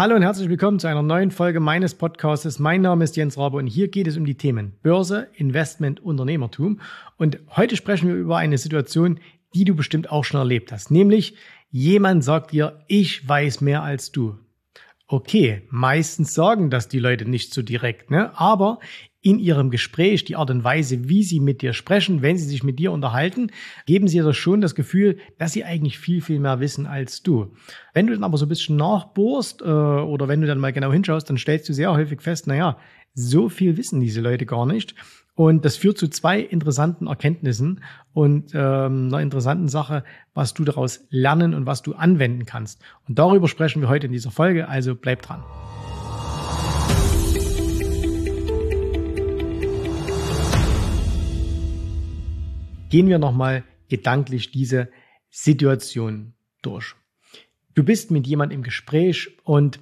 Hallo und herzlich willkommen zu einer neuen Folge meines Podcasts. Mein Name ist Jens Rabe und hier geht es um die Themen Börse, Investment, Unternehmertum. Und heute sprechen wir über eine Situation, die du bestimmt auch schon erlebt hast. Nämlich jemand sagt dir, ich weiß mehr als du. Okay, meistens sagen das die Leute nicht so direkt, ne? aber in ihrem Gespräch, die Art und Weise, wie sie mit dir sprechen, wenn sie sich mit dir unterhalten, geben sie dir schon das Gefühl, dass sie eigentlich viel, viel mehr wissen als du. Wenn du dann aber so ein bisschen nachbohrst äh, oder wenn du dann mal genau hinschaust, dann stellst du sehr häufig fest, naja, so viel wissen diese Leute gar nicht. Und das führt zu zwei interessanten Erkenntnissen und ähm, einer interessanten Sache, was du daraus lernen und was du anwenden kannst. Und darüber sprechen wir heute in dieser Folge, also bleib dran. Gehen wir nochmal gedanklich diese Situation durch. Du bist mit jemandem im Gespräch und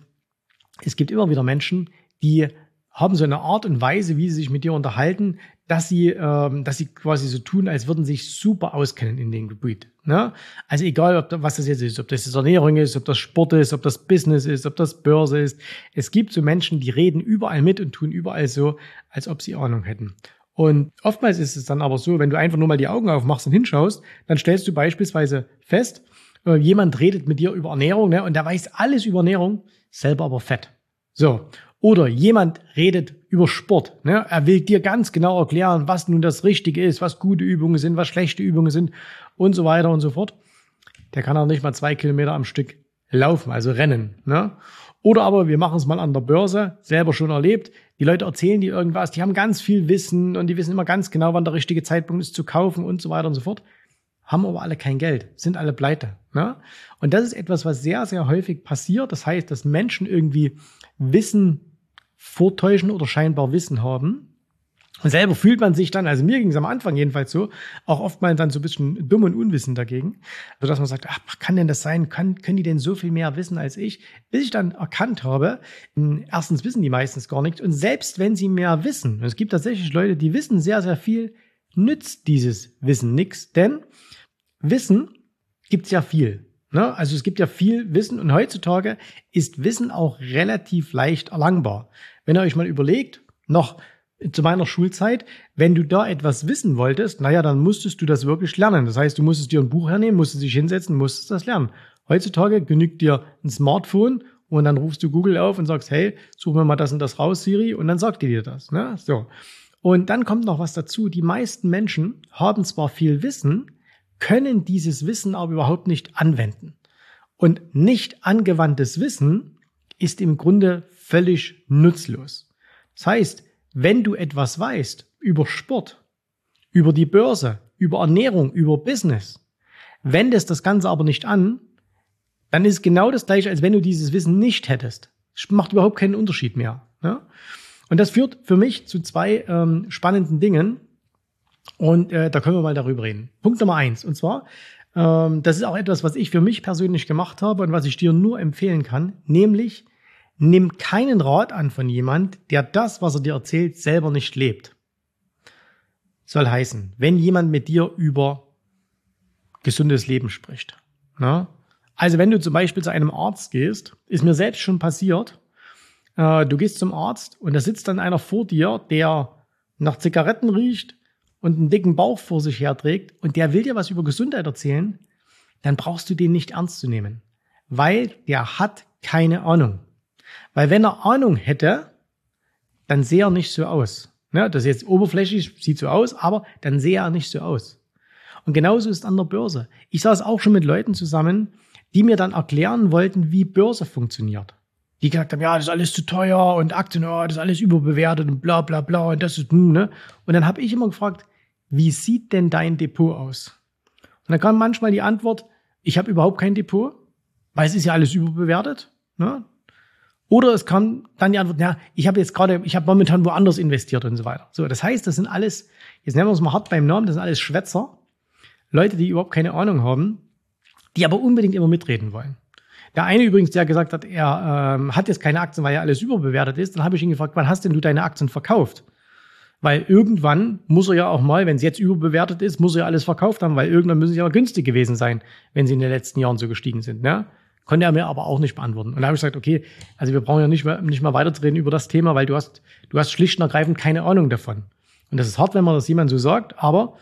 es gibt immer wieder Menschen, die haben so eine Art und Weise, wie sie sich mit dir unterhalten, dass sie, ähm, dass sie quasi so tun, als würden sie sich super auskennen in dem Gebiet. Ne? Also egal, ob was das jetzt ist, ob das Ernährung ist, ob das Sport ist, ob das Business ist, ob das Börse ist. Es gibt so Menschen, die reden überall mit und tun überall so, als ob sie Ahnung hätten. Und oftmals ist es dann aber so, wenn du einfach nur mal die Augen aufmachst und hinschaust, dann stellst du beispielsweise fest, äh, jemand redet mit dir über Ernährung ne, und der weiß alles über Ernährung, selber aber fett. So. Oder jemand redet über Sport. Ne? Er will dir ganz genau erklären, was nun das Richtige ist, was gute Übungen sind, was schlechte Übungen sind und so weiter und so fort. Der kann auch nicht mal zwei Kilometer am Stück laufen, also rennen. Ne? Oder aber wir machen es mal an der Börse, selber schon erlebt. Die Leute erzählen dir irgendwas, die haben ganz viel Wissen und die wissen immer ganz genau, wann der richtige Zeitpunkt ist zu kaufen und so weiter und so fort. Haben aber alle kein Geld, sind alle pleite. Ne? Und das ist etwas, was sehr, sehr häufig passiert. Das heißt, dass Menschen irgendwie Wissen vortäuschen oder scheinbar Wissen haben und selber fühlt man sich dann, also mir ging es am Anfang jedenfalls so, auch oftmals dann so ein bisschen dumm und unwissend dagegen, sodass man sagt, ach, kann denn das sein? Kann, können die denn so viel mehr wissen als ich? Bis ich dann erkannt habe, hm, erstens wissen die meistens gar nichts und selbst wenn sie mehr wissen, es gibt tatsächlich Leute, die wissen sehr, sehr viel, nützt dieses Wissen nichts, denn Wissen gibt's ja viel. Ne? Also es gibt ja viel Wissen und heutzutage ist Wissen auch relativ leicht erlangbar. Wenn ihr euch mal überlegt, noch zu meiner Schulzeit, wenn du da etwas wissen wolltest, naja, dann musstest du das wirklich lernen. Das heißt, du musstest dir ein Buch hernehmen, musstest dich hinsetzen, musstest das lernen. Heutzutage genügt dir ein Smartphone und dann rufst du Google auf und sagst, hey, such mir mal das und das raus, Siri, und dann sagt die dir das. Ne? So. Und dann kommt noch was dazu. Die meisten Menschen haben zwar viel Wissen, können dieses Wissen aber überhaupt nicht anwenden. Und nicht angewandtes Wissen ist im Grunde völlig nutzlos. Das heißt, wenn du etwas weißt über Sport, über die Börse, über Ernährung, über Business, wendest das Ganze aber nicht an, dann ist genau das gleiche, als wenn du dieses Wissen nicht hättest. Es macht überhaupt keinen Unterschied mehr. Ne? Und das führt für mich zu zwei ähm, spannenden Dingen. Und äh, da können wir mal darüber reden. Punkt Nummer eins. Und zwar, ähm, das ist auch etwas, was ich für mich persönlich gemacht habe und was ich dir nur empfehlen kann, nämlich Nimm keinen Rat an von jemand, der das, was er dir erzählt, selber nicht lebt. Soll heißen, wenn jemand mit dir über gesundes Leben spricht. Ne? Also wenn du zum Beispiel zu einem Arzt gehst, ist mir selbst schon passiert, äh, du gehst zum Arzt und da sitzt dann einer vor dir, der nach Zigaretten riecht und einen dicken Bauch vor sich herträgt und der will dir was über Gesundheit erzählen, dann brauchst du den nicht ernst zu nehmen, weil der hat keine Ahnung. Weil wenn er Ahnung hätte, dann sehe er nicht so aus. Ne, das jetzt oberflächlich, sieht so aus, aber dann sehe er nicht so aus. Und genauso ist an der Börse. Ich saß auch schon mit Leuten zusammen, die mir dann erklären wollten, wie Börse funktioniert. Die gesagt haben, ja, das ist alles zu teuer und Aktien, oh, das ist alles überbewertet und bla bla bla und das ist, hm, ne? Und dann habe ich immer gefragt, wie sieht denn dein Depot aus? Und dann kam manchmal die Antwort, ich habe überhaupt kein Depot, weil es ist ja alles überbewertet. Ne? Oder es kam dann die Antwort, ja, ich habe jetzt gerade, ich habe momentan woanders investiert und so weiter. So, das heißt, das sind alles, jetzt nennen wir uns mal hart beim Namen, das sind alles Schwätzer, Leute, die überhaupt keine Ahnung haben, die aber unbedingt immer mitreden wollen. Der eine übrigens, der gesagt hat, er ähm, hat jetzt keine Aktien, weil ja alles überbewertet ist, dann habe ich ihn gefragt, wann hast denn du deine Aktien verkauft? Weil irgendwann muss er ja auch mal, wenn es jetzt überbewertet ist, muss er ja alles verkauft haben, weil irgendwann müssen sie ja günstig gewesen sein, wenn sie in den letzten Jahren so gestiegen sind. Ne? Konnte er mir aber auch nicht beantworten. Und da habe ich gesagt, okay, also wir brauchen ja nicht mehr, nicht mehr weiterzureden über das Thema, weil du hast, du hast schlicht und ergreifend keine Ahnung davon. Und das ist hart, wenn man das jemand so sagt, aber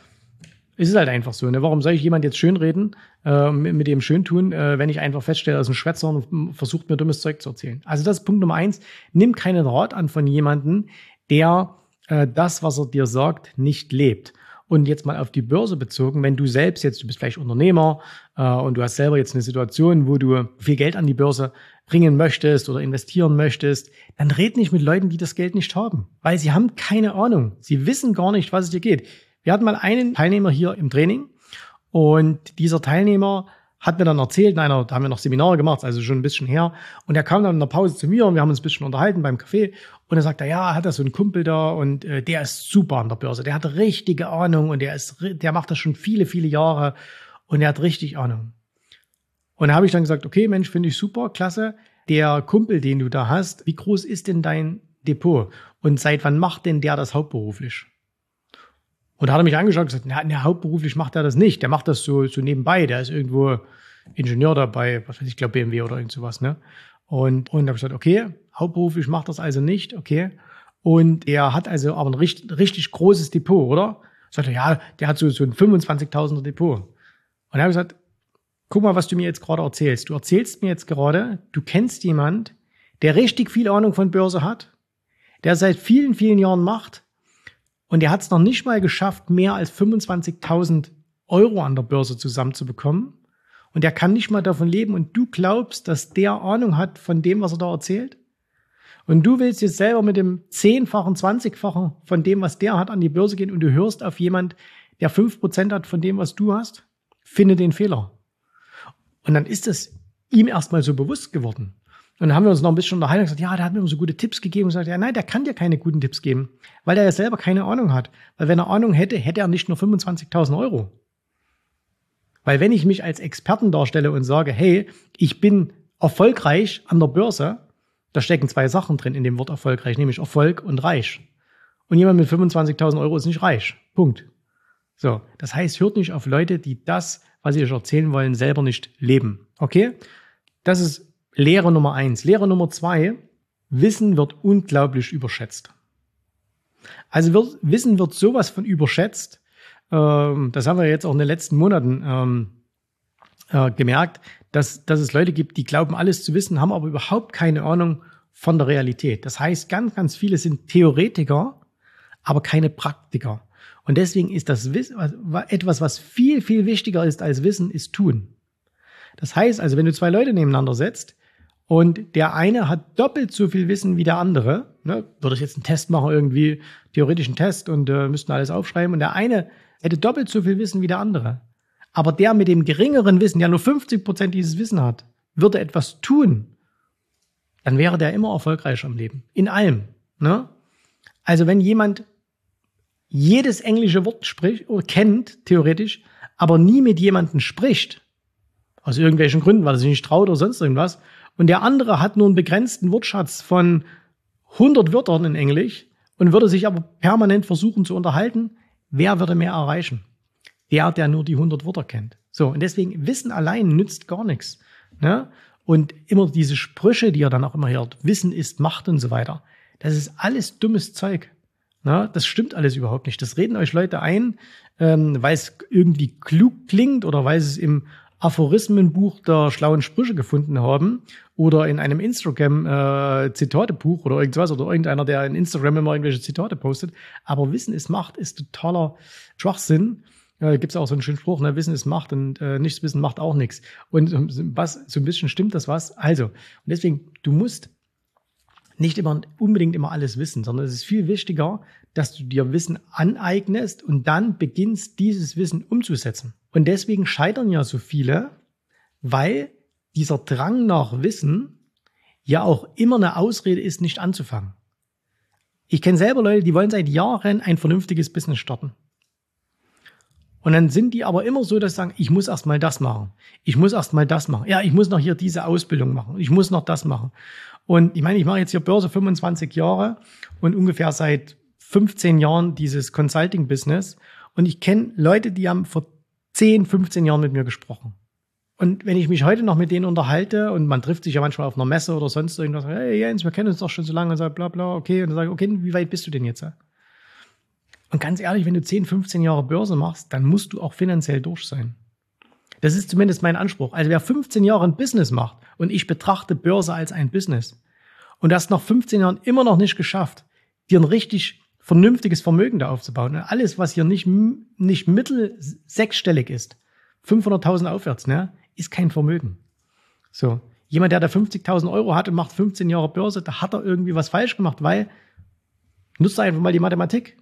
es ist halt einfach so. Ne? Warum soll ich jemand jetzt schönreden, äh, mit, dem schön tun, äh, wenn ich einfach feststelle, dass ein Schwätzer und versucht mir dummes Zeug zu erzählen? Also das ist Punkt Nummer eins. Nimm keinen Rat an von jemandem, der äh, das, was er dir sagt, nicht lebt. Und jetzt mal auf die Börse bezogen, wenn du selbst jetzt, du bist vielleicht Unternehmer äh, und du hast selber jetzt eine Situation, wo du viel Geld an die Börse bringen möchtest oder investieren möchtest, dann red nicht mit Leuten, die das Geld nicht haben, weil sie haben keine Ahnung. Sie wissen gar nicht, was es dir geht. Wir hatten mal einen Teilnehmer hier im Training und dieser Teilnehmer hat mir dann erzählt, nein, da haben wir noch Seminare gemacht, also schon ein bisschen her. Und er kam dann in der Pause zu mir und wir haben uns ein bisschen unterhalten beim Café. Und er sagt, ja, hat er so einen Kumpel da und äh, der ist super an der Börse. Der hat richtige Ahnung und der ist, der macht das schon viele, viele Jahre und er hat richtig Ahnung. Und da habe ich dann gesagt, okay, Mensch, finde ich super, klasse. Der Kumpel, den du da hast, wie groß ist denn dein Depot? Und seit wann macht denn der das hauptberuflich? Und da hat er mich angeschaut und gesagt, na, na, hauptberuflich macht er das nicht. Der macht das so, so nebenbei. Der ist irgendwo Ingenieur dabei, was weiß ich, glaube BMW oder irgend sowas, ne? Und, und da habe ich gesagt, okay, hauptberuflich macht das also nicht, okay. Und er hat also aber ein richtig, richtig großes Depot, oder? Sagt er, ja, der hat so, so ein 25.000er Depot. Und da habe ich gesagt, guck mal, was du mir jetzt gerade erzählst. Du erzählst mir jetzt gerade, du kennst jemand, der richtig viel Ahnung von Börse hat, der seit vielen, vielen Jahren macht und er hat es noch nicht mal geschafft, mehr als 25.000 Euro an der Börse zusammenzubekommen. Und er kann nicht mal davon leben. Und du glaubst, dass der Ahnung hat von dem, was er da erzählt? Und du willst jetzt selber mit dem zehnfachen, zwanzigfachen von dem, was der hat, an die Börse gehen und du hörst auf jemand, der fünf Prozent hat von dem, was du hast? Finde den Fehler. Und dann ist es ihm erstmal so bewusst geworden. Und dann haben wir uns noch ein bisschen unterhalten und gesagt, ja, der hat mir immer so gute Tipps gegeben und gesagt, ja, nein, der kann dir keine guten Tipps geben, weil der ja selber keine Ahnung hat. Weil wenn er Ahnung hätte, hätte er nicht nur 25.000 Euro. Weil wenn ich mich als Experten darstelle und sage, hey, ich bin erfolgreich an der Börse, da stecken zwei Sachen drin in dem Wort erfolgreich, nämlich Erfolg und reich. Und jemand mit 25.000 Euro ist nicht reich. Punkt. So, das heißt, hört nicht auf Leute, die das, was sie euch erzählen wollen, selber nicht leben. Okay? Das ist Lehre Nummer eins. Lehre Nummer zwei, Wissen wird unglaublich überschätzt. Also wird, Wissen wird sowas von überschätzt. Ähm, das haben wir jetzt auch in den letzten Monaten ähm, äh, gemerkt, dass, dass es Leute gibt, die glauben, alles zu wissen, haben aber überhaupt keine Ahnung von der Realität. Das heißt, ganz, ganz viele sind Theoretiker, aber keine Praktiker. Und deswegen ist das Wissen, etwas, was viel, viel wichtiger ist als Wissen, ist Tun. Das heißt also, wenn du zwei Leute nebeneinander setzt, und der eine hat doppelt so viel Wissen wie der andere. Ne? Würde ich jetzt einen Test machen, irgendwie theoretischen Test und äh, müssten alles aufschreiben. Und der eine hätte doppelt so viel Wissen wie der andere. Aber der mit dem geringeren Wissen, der nur 50 Prozent dieses Wissen hat, würde etwas tun, dann wäre der immer erfolgreicher im Leben. In allem. Ne? Also wenn jemand jedes englische Wort spricht oder kennt, theoretisch, aber nie mit jemandem spricht, aus irgendwelchen Gründen, weil er sich nicht traut oder sonst irgendwas, und der andere hat nur einen begrenzten Wortschatz von 100 Wörtern in Englisch und würde sich aber permanent versuchen zu unterhalten, wer würde mehr erreichen? Der, der nur die 100 Wörter kennt. So, und deswegen Wissen allein nützt gar nichts. Ne? Und immer diese Sprüche, die ihr dann auch immer hört, Wissen ist Macht und so weiter. Das ist alles dummes Zeug. Ne? Das stimmt alles überhaupt nicht. Das reden euch Leute ein, ähm, weil es irgendwie klug klingt oder weil es im Aphorismenbuch der schlauen Sprüche gefunden haben oder in einem Instagram-Zitatebuch äh, oder irgendwas oder irgendeiner, der in Instagram immer irgendwelche Zitate postet. Aber Wissen ist Macht ist totaler Schwachsinn. Äh, Gibt es auch so einen schönen Spruch, ne? Wissen ist Macht und äh, nichts Wissen macht auch nichts. Und was, so ein bisschen stimmt das was. Also, und deswegen, du musst nicht immer unbedingt immer alles wissen, sondern es ist viel wichtiger, dass du dir Wissen aneignest und dann beginnst, dieses Wissen umzusetzen. Und deswegen scheitern ja so viele, weil dieser Drang nach Wissen ja auch immer eine Ausrede ist, nicht anzufangen. Ich kenne selber Leute, die wollen seit Jahren ein vernünftiges Business starten. Und dann sind die aber immer so, dass sie sagen, ich muss erst mal das machen. Ich muss erst mal das machen. Ja, ich muss noch hier diese Ausbildung machen. Ich muss noch das machen. Und ich meine, ich mache jetzt hier Börse 25 Jahre und ungefähr seit 15 Jahren dieses Consulting-Business. Und ich kenne Leute, die haben 10, 15 Jahren mit mir gesprochen. Und wenn ich mich heute noch mit denen unterhalte und man trifft sich ja manchmal auf einer Messe oder sonst irgendwas, hey Jens, wir kennen uns doch schon so lange und sagt bla bla, okay, und dann sage ich, okay, wie weit bist du denn jetzt? Und ganz ehrlich, wenn du 10, 15 Jahre Börse machst, dann musst du auch finanziell durch sein. Das ist zumindest mein Anspruch. Also wer 15 Jahre ein Business macht und ich betrachte Börse als ein Business und das nach 15 Jahren immer noch nicht geschafft, dir ein richtig vernünftiges Vermögen da aufzubauen. Und alles, was hier nicht, nicht mittel sechsstellig ist, 500.000 aufwärts, ne, ist kein Vermögen. So. Jemand, der da 50.000 Euro hat und macht 15 Jahre Börse, da hat er irgendwie was falsch gemacht, weil nutzt einfach mal die Mathematik.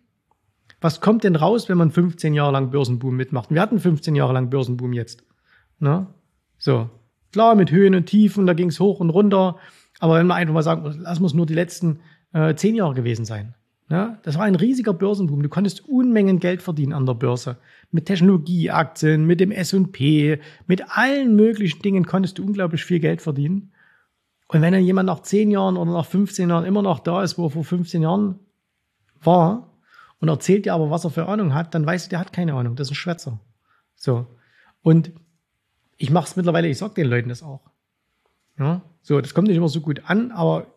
Was kommt denn raus, wenn man 15 Jahre lang Börsenboom mitmacht? Wir hatten 15 Jahre lang Börsenboom jetzt. Ne? So. Klar, mit Höhen und Tiefen, da ging es hoch und runter. Aber wenn wir einfach mal sagen, lass uns nur die letzten äh, 10 Jahre gewesen sein. Ja, das war ein riesiger Börsenboom. Du konntest Unmengen Geld verdienen an der Börse. Mit Technologieaktien, mit dem S&P, mit allen möglichen Dingen konntest du unglaublich viel Geld verdienen. Und wenn dann jemand nach 10 Jahren oder nach 15 Jahren immer noch da ist, wo er vor 15 Jahren war und erzählt dir aber, was er für Ahnung hat, dann weißt du, der hat keine Ahnung. Das ist ein Schwätzer. So. Und ich mache es mittlerweile, ich sage den Leuten das auch. Ja, so, das kommt nicht immer so gut an, aber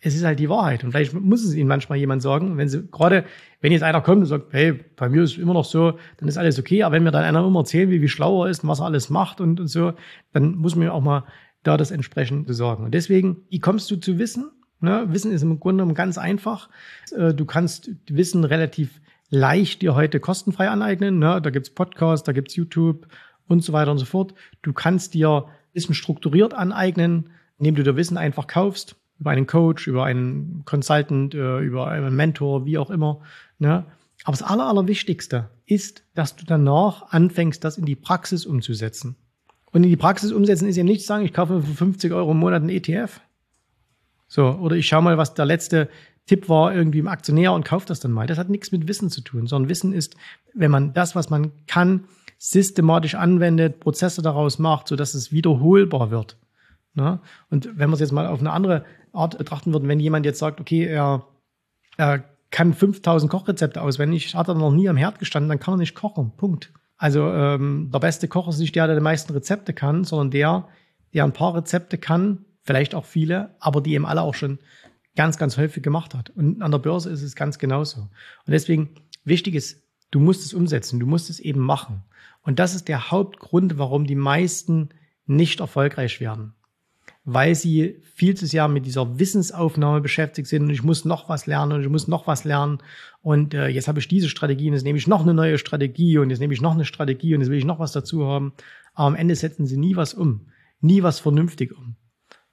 es ist halt die Wahrheit. Und vielleicht muss es ihnen manchmal jemand sagen, wenn sie, gerade wenn jetzt einer kommt und sagt, hey, bei mir ist es immer noch so, dann ist alles okay. Aber wenn mir dann einer immer erzählt, wie, wie schlau er ist und was er alles macht und, und so, dann muss man auch mal da das entsprechend sagen. Und deswegen, wie kommst du zu Wissen? Ne? Wissen ist im Grunde genommen ganz einfach. Äh, du kannst Wissen relativ leicht dir heute kostenfrei aneignen. Ne? Da gibt's Podcasts, da gibt's YouTube und so weiter und so fort. Du kannst dir Wissen strukturiert aneignen, indem du dir Wissen einfach kaufst über einen Coach, über einen Consultant, äh, über einen Mentor, wie auch immer. Ne? Aber das Aller, Allerwichtigste ist, dass du danach anfängst, das in die Praxis umzusetzen. Und in die Praxis umsetzen ist eben nicht zu sagen, ich kaufe mir für 50 Euro im Monat einen ETF. So, oder ich schaue mal, was der letzte Tipp war irgendwie im Aktionär und kaufe das dann mal. Das hat nichts mit Wissen zu tun, sondern Wissen ist, wenn man das, was man kann, systematisch anwendet, Prozesse daraus macht, sodass es wiederholbar wird. Ne? Und wenn wir es jetzt mal auf eine andere Art betrachten würden, wenn jemand jetzt sagt, okay, er, er kann 5000 Kochrezepte auswendig, hat er noch nie am Herd gestanden, dann kann er nicht kochen. Punkt. Also ähm, der beste Koch ist nicht der, der die meisten Rezepte kann, sondern der, der ein paar Rezepte kann, vielleicht auch viele, aber die eben alle auch schon ganz, ganz häufig gemacht hat. Und an der Börse ist es ganz genauso. Und deswegen wichtig ist, du musst es umsetzen, du musst es eben machen. Und das ist der Hauptgrund, warum die meisten nicht erfolgreich werden weil sie viel zu sehr mit dieser Wissensaufnahme beschäftigt sind und ich muss noch was lernen und ich muss noch was lernen und äh, jetzt habe ich diese Strategie und jetzt nehme ich noch eine neue Strategie und jetzt nehme ich noch eine Strategie und jetzt will ich noch was dazu haben. Aber am Ende setzen sie nie was um, nie was vernünftig um.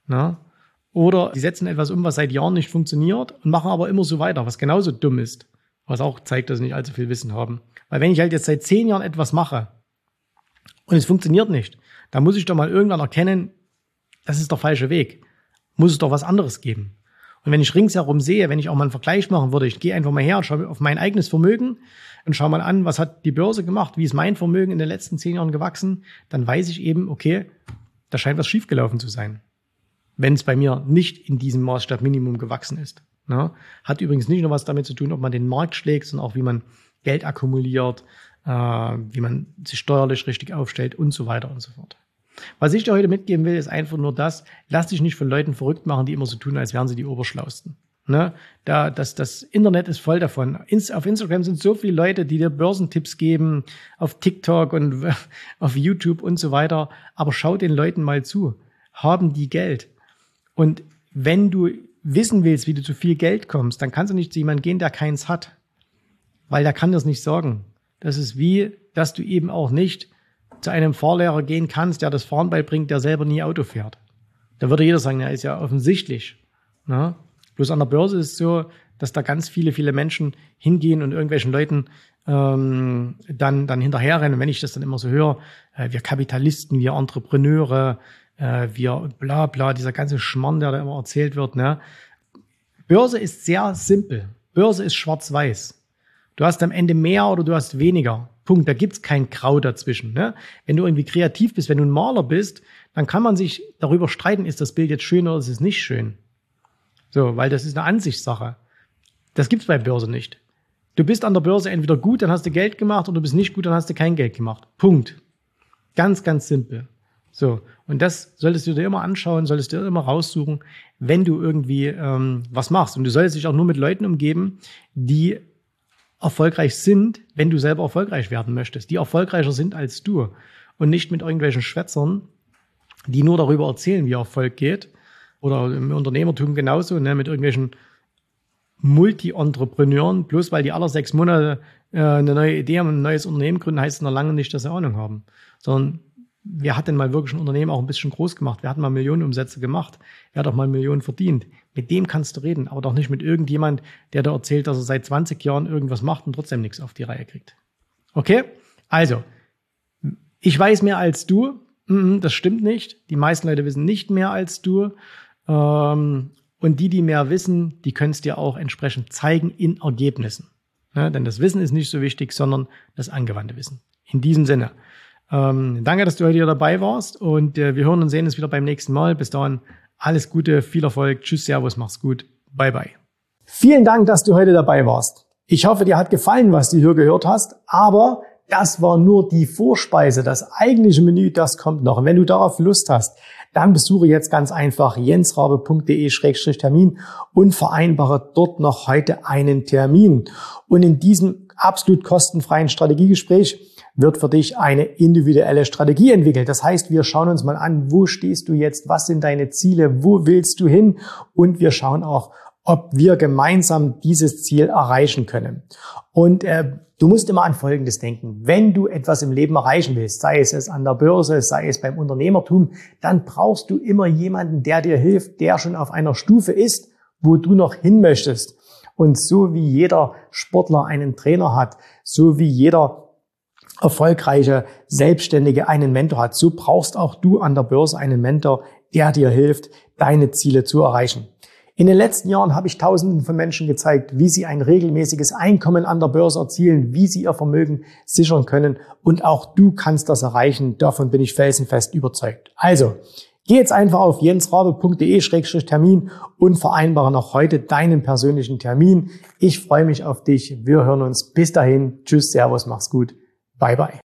Na? Oder sie setzen etwas um, was seit Jahren nicht funktioniert und machen aber immer so weiter, was genauso dumm ist, was auch zeigt, dass sie nicht allzu viel Wissen haben. Weil wenn ich halt jetzt seit zehn Jahren etwas mache und es funktioniert nicht, dann muss ich doch mal irgendwann erkennen, das ist der falsche Weg. Muss es doch was anderes geben. Und wenn ich ringsherum sehe, wenn ich auch mal einen Vergleich machen würde, ich gehe einfach mal her und schaue auf mein eigenes Vermögen und schaue mal an, was hat die Börse gemacht, wie ist mein Vermögen in den letzten zehn Jahren gewachsen, dann weiß ich eben, okay, da scheint was schiefgelaufen zu sein. Wenn es bei mir nicht in diesem Maßstab Minimum gewachsen ist. Ne? Hat übrigens nicht nur was damit zu tun, ob man den Markt schlägt, sondern auch wie man Geld akkumuliert, äh, wie man sich steuerlich richtig aufstellt und so weiter und so fort. Was ich dir heute mitgeben will, ist einfach nur das, lass dich nicht von Leuten verrückt machen, die immer so tun, als wären sie die Oberschlausten. Ne? Da, das, das Internet ist voll davon. Inst auf Instagram sind so viele Leute, die dir Börsentipps geben, auf TikTok und auf YouTube und so weiter. Aber schau den Leuten mal zu. Haben die Geld? Und wenn du wissen willst, wie du zu viel Geld kommst, dann kannst du nicht zu jemandem gehen, der keins hat. Weil der kann das nicht sagen. Das ist wie, dass du eben auch nicht zu einem Fahrlehrer gehen kannst, der das Fahren beibringt, der selber nie Auto fährt. Da würde jeder sagen, ja, ist ja offensichtlich. Ne? Bloß an der Börse ist es so, dass da ganz viele, viele Menschen hingehen und irgendwelchen Leuten ähm, dann, dann hinterherrennen. Und wenn ich das dann immer so höre, äh, wir Kapitalisten, wir Entrepreneure, äh, wir bla bla, dieser ganze Schmarrn, der da immer erzählt wird. Ne? Börse ist sehr simpel. Börse ist schwarz-weiß. Du hast am Ende mehr oder du hast weniger. Punkt. Da gibt's kein Grau dazwischen. Ne? Wenn du irgendwie kreativ bist, wenn du ein Maler bist, dann kann man sich darüber streiten, ist das Bild jetzt schön oder ist es nicht schön. So, weil das ist eine Ansichtssache. Das gibt's bei Börse nicht. Du bist an der Börse entweder gut, dann hast du Geld gemacht, oder du bist nicht gut, dann hast du kein Geld gemacht. Punkt. Ganz, ganz simpel. So, und das solltest du dir immer anschauen, solltest du dir immer raussuchen, wenn du irgendwie ähm, was machst. Und du solltest dich auch nur mit Leuten umgeben, die erfolgreich sind, wenn du selber erfolgreich werden möchtest, die erfolgreicher sind als du und nicht mit irgendwelchen Schwätzern, die nur darüber erzählen, wie Erfolg geht oder im Unternehmertum genauso, ne, mit irgendwelchen Multi-Entrepreneuren, bloß weil die alle sechs Monate äh, eine neue Idee haben, ein neues Unternehmen gründen, heißt es noch lange nicht, dass sie Ahnung haben. Sondern wer hat denn mal wirklich ein Unternehmen auch ein bisschen groß gemacht? Wer hat mal Millionenumsätze gemacht? Wer hat auch mal Millionen verdient? Mit dem kannst du reden, aber doch nicht mit irgendjemand, der da erzählt, dass er seit 20 Jahren irgendwas macht und trotzdem nichts auf die Reihe kriegt. Okay? Also, ich weiß mehr als du. Mhm, das stimmt nicht. Die meisten Leute wissen nicht mehr als du. Ähm, und die, die mehr wissen, die können es dir auch entsprechend zeigen in Ergebnissen. Denn das Wissen ist nicht so wichtig, sondern das angewandte Wissen. In diesem Sinne. Ähm, danke, dass du heute hier dabei warst und äh, wir hören und sehen uns wieder beim nächsten Mal. Bis dahin alles Gute, viel Erfolg. Tschüss, Servus, mach's gut. Bye, bye. Vielen Dank, dass du heute dabei warst. Ich hoffe, dir hat gefallen, was du hier gehört hast, aber das war nur die Vorspeise. Das eigentliche Menü, das kommt noch. Und wenn du darauf Lust hast, dann besuche jetzt ganz einfach jensrabe.de-termin und vereinbare dort noch heute einen Termin. Und in diesem absolut kostenfreien Strategiegespräch wird für dich eine individuelle Strategie entwickelt. Das heißt, wir schauen uns mal an, wo stehst du jetzt, was sind deine Ziele, wo willst du hin und wir schauen auch, ob wir gemeinsam dieses Ziel erreichen können. Und äh, du musst immer an Folgendes denken. Wenn du etwas im Leben erreichen willst, sei es es an der Börse, sei es beim Unternehmertum, dann brauchst du immer jemanden, der dir hilft, der schon auf einer Stufe ist, wo du noch hin möchtest. Und so wie jeder Sportler einen Trainer hat, so wie jeder erfolgreiche Selbstständige einen Mentor hat, so brauchst auch du an der Börse einen Mentor, der dir hilft, deine Ziele zu erreichen. In den letzten Jahren habe ich Tausenden von Menschen gezeigt, wie sie ein regelmäßiges Einkommen an der Börse erzielen, wie sie ihr Vermögen sichern können. Und auch du kannst das erreichen. Davon bin ich felsenfest überzeugt. Also, geh jetzt einfach auf jensrabe.de-termin und vereinbare noch heute deinen persönlichen Termin. Ich freue mich auf dich. Wir hören uns. Bis dahin. Tschüss, Servus, mach's gut. Bye bye.